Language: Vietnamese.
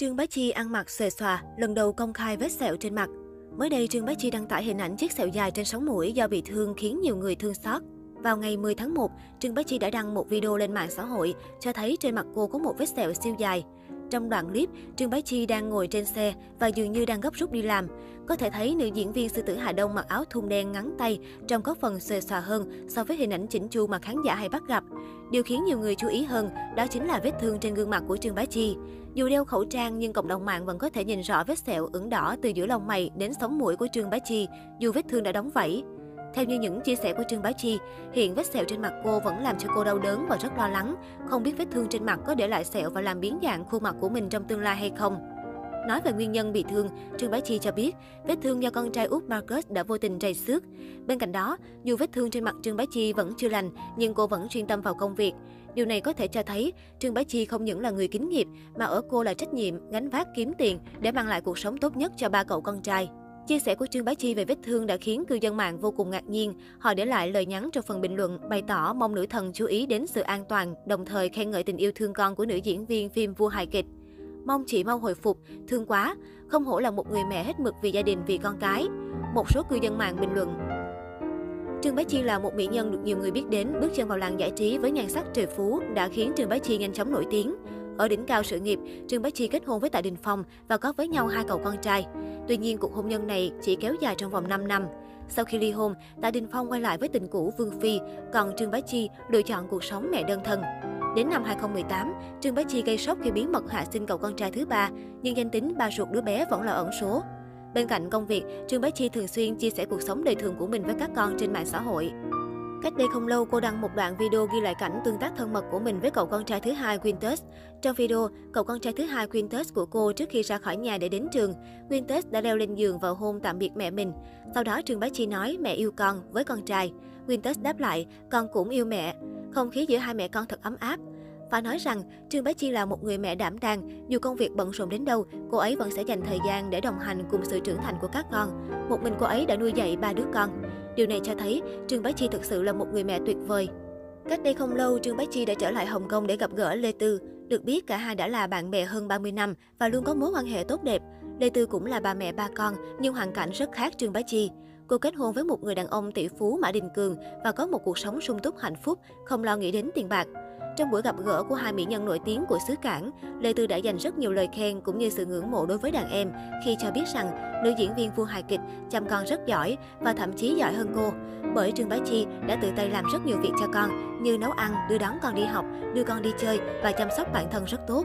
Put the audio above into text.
Trương Bá Chi ăn mặc xòe xòa, lần đầu công khai vết sẹo trên mặt. Mới đây, Trương Bá Chi đăng tải hình ảnh chiếc sẹo dài trên sống mũi do bị thương khiến nhiều người thương xót. Vào ngày 10 tháng 1, Trương Bá Chi đã đăng một video lên mạng xã hội cho thấy trên mặt cô có một vết sẹo siêu dài. Trong đoạn clip, Trương Bá Chi đang ngồi trên xe và dường như đang gấp rút đi làm. Có thể thấy nữ diễn viên sư tử Hà Đông mặc áo thun đen ngắn tay, trông có phần xòe xòa hơn so với hình ảnh chỉnh chu mà khán giả hay bắt gặp. Điều khiến nhiều người chú ý hơn đó chính là vết thương trên gương mặt của Trương Bá Chi. Dù đeo khẩu trang nhưng cộng đồng mạng vẫn có thể nhìn rõ vết sẹo ửng đỏ từ giữa lông mày đến sống mũi của Trương Bá Chi, dù vết thương đã đóng vảy. Theo như những chia sẻ của Trương Bá Chi, hiện vết sẹo trên mặt cô vẫn làm cho cô đau đớn và rất lo lắng, không biết vết thương trên mặt có để lại sẹo và làm biến dạng khuôn mặt của mình trong tương lai hay không. Nói về nguyên nhân bị thương, Trương Bá Chi cho biết vết thương do con trai út Marcus đã vô tình rầy xước. Bên cạnh đó, dù vết thương trên mặt Trương Bá Chi vẫn chưa lành, nhưng cô vẫn chuyên tâm vào công việc. Điều này có thể cho thấy Trương Bá Chi không những là người kính nghiệp, mà ở cô là trách nhiệm, gánh vác kiếm tiền để mang lại cuộc sống tốt nhất cho ba cậu con trai. Chia sẻ của Trương Bá Chi về vết thương đã khiến cư dân mạng vô cùng ngạc nhiên. Họ để lại lời nhắn trong phần bình luận bày tỏ mong nữ thần chú ý đến sự an toàn, đồng thời khen ngợi tình yêu thương con của nữ diễn viên phim Vua hài kịch. Mong chị mau hồi phục, thương quá, không hổ là một người mẹ hết mực vì gia đình, vì con cái. Một số cư dân mạng bình luận, Trương Bá Chi là một mỹ nhân được nhiều người biết đến, bước chân vào làng giải trí với nhan sắc trời phú đã khiến Trương Bá Chi nhanh chóng nổi tiếng. Ở đỉnh cao sự nghiệp, Trương Bá Chi kết hôn với Tạ Đình Phong và có với nhau hai cậu con trai. Tuy nhiên, cuộc hôn nhân này chỉ kéo dài trong vòng 5 năm. Sau khi ly hôn, Tạ Đình Phong quay lại với tình cũ Vương Phi, còn Trương Bá Chi lựa chọn cuộc sống mẹ đơn thân. Đến năm 2018, Trương Bá Chi gây sốc khi bí mật hạ sinh cậu con trai thứ ba, nhưng danh tính ba ruột đứa bé vẫn là ẩn số. Bên cạnh công việc, Trương Bá Chi thường xuyên chia sẻ cuộc sống đời thường của mình với các con trên mạng xã hội. Cách đây không lâu, cô đăng một đoạn video ghi lại cảnh tương tác thân mật của mình với cậu con trai thứ hai Quintus. Trong video, cậu con trai thứ hai Quintus của cô trước khi ra khỏi nhà để đến trường, Quintus đã leo lên giường và hôn tạm biệt mẹ mình. Sau đó Trương Bá Chi nói mẹ yêu con với con trai. Quintus đáp lại, con cũng yêu mẹ. Không khí giữa hai mẹ con thật ấm áp. Phải nói rằng, Trương Bá Chi là một người mẹ đảm đang, dù công việc bận rộn đến đâu, cô ấy vẫn sẽ dành thời gian để đồng hành cùng sự trưởng thành của các con. Một mình cô ấy đã nuôi dạy ba đứa con. Điều này cho thấy Trương Bá Chi thực sự là một người mẹ tuyệt vời. Cách đây không lâu, Trương Bá Chi đã trở lại Hồng Kông để gặp gỡ Lê Tư. Được biết, cả hai đã là bạn bè hơn 30 năm và luôn có mối quan hệ tốt đẹp. Lê Tư cũng là bà mẹ ba con, nhưng hoàn cảnh rất khác Trương Bá Chi. Cô kết hôn với một người đàn ông tỷ phú Mã Đình Cường và có một cuộc sống sung túc hạnh phúc, không lo nghĩ đến tiền bạc. Trong buổi gặp gỡ của hai mỹ nhân nổi tiếng của xứ Cảng, Lê Tư đã dành rất nhiều lời khen cũng như sự ngưỡng mộ đối với đàn em khi cho biết rằng nữ diễn viên vua hài kịch chăm con rất giỏi và thậm chí giỏi hơn cô. Bởi Trương Bá Chi đã tự tay làm rất nhiều việc cho con như nấu ăn, đưa đón con đi học, đưa con đi chơi và chăm sóc bản thân rất tốt.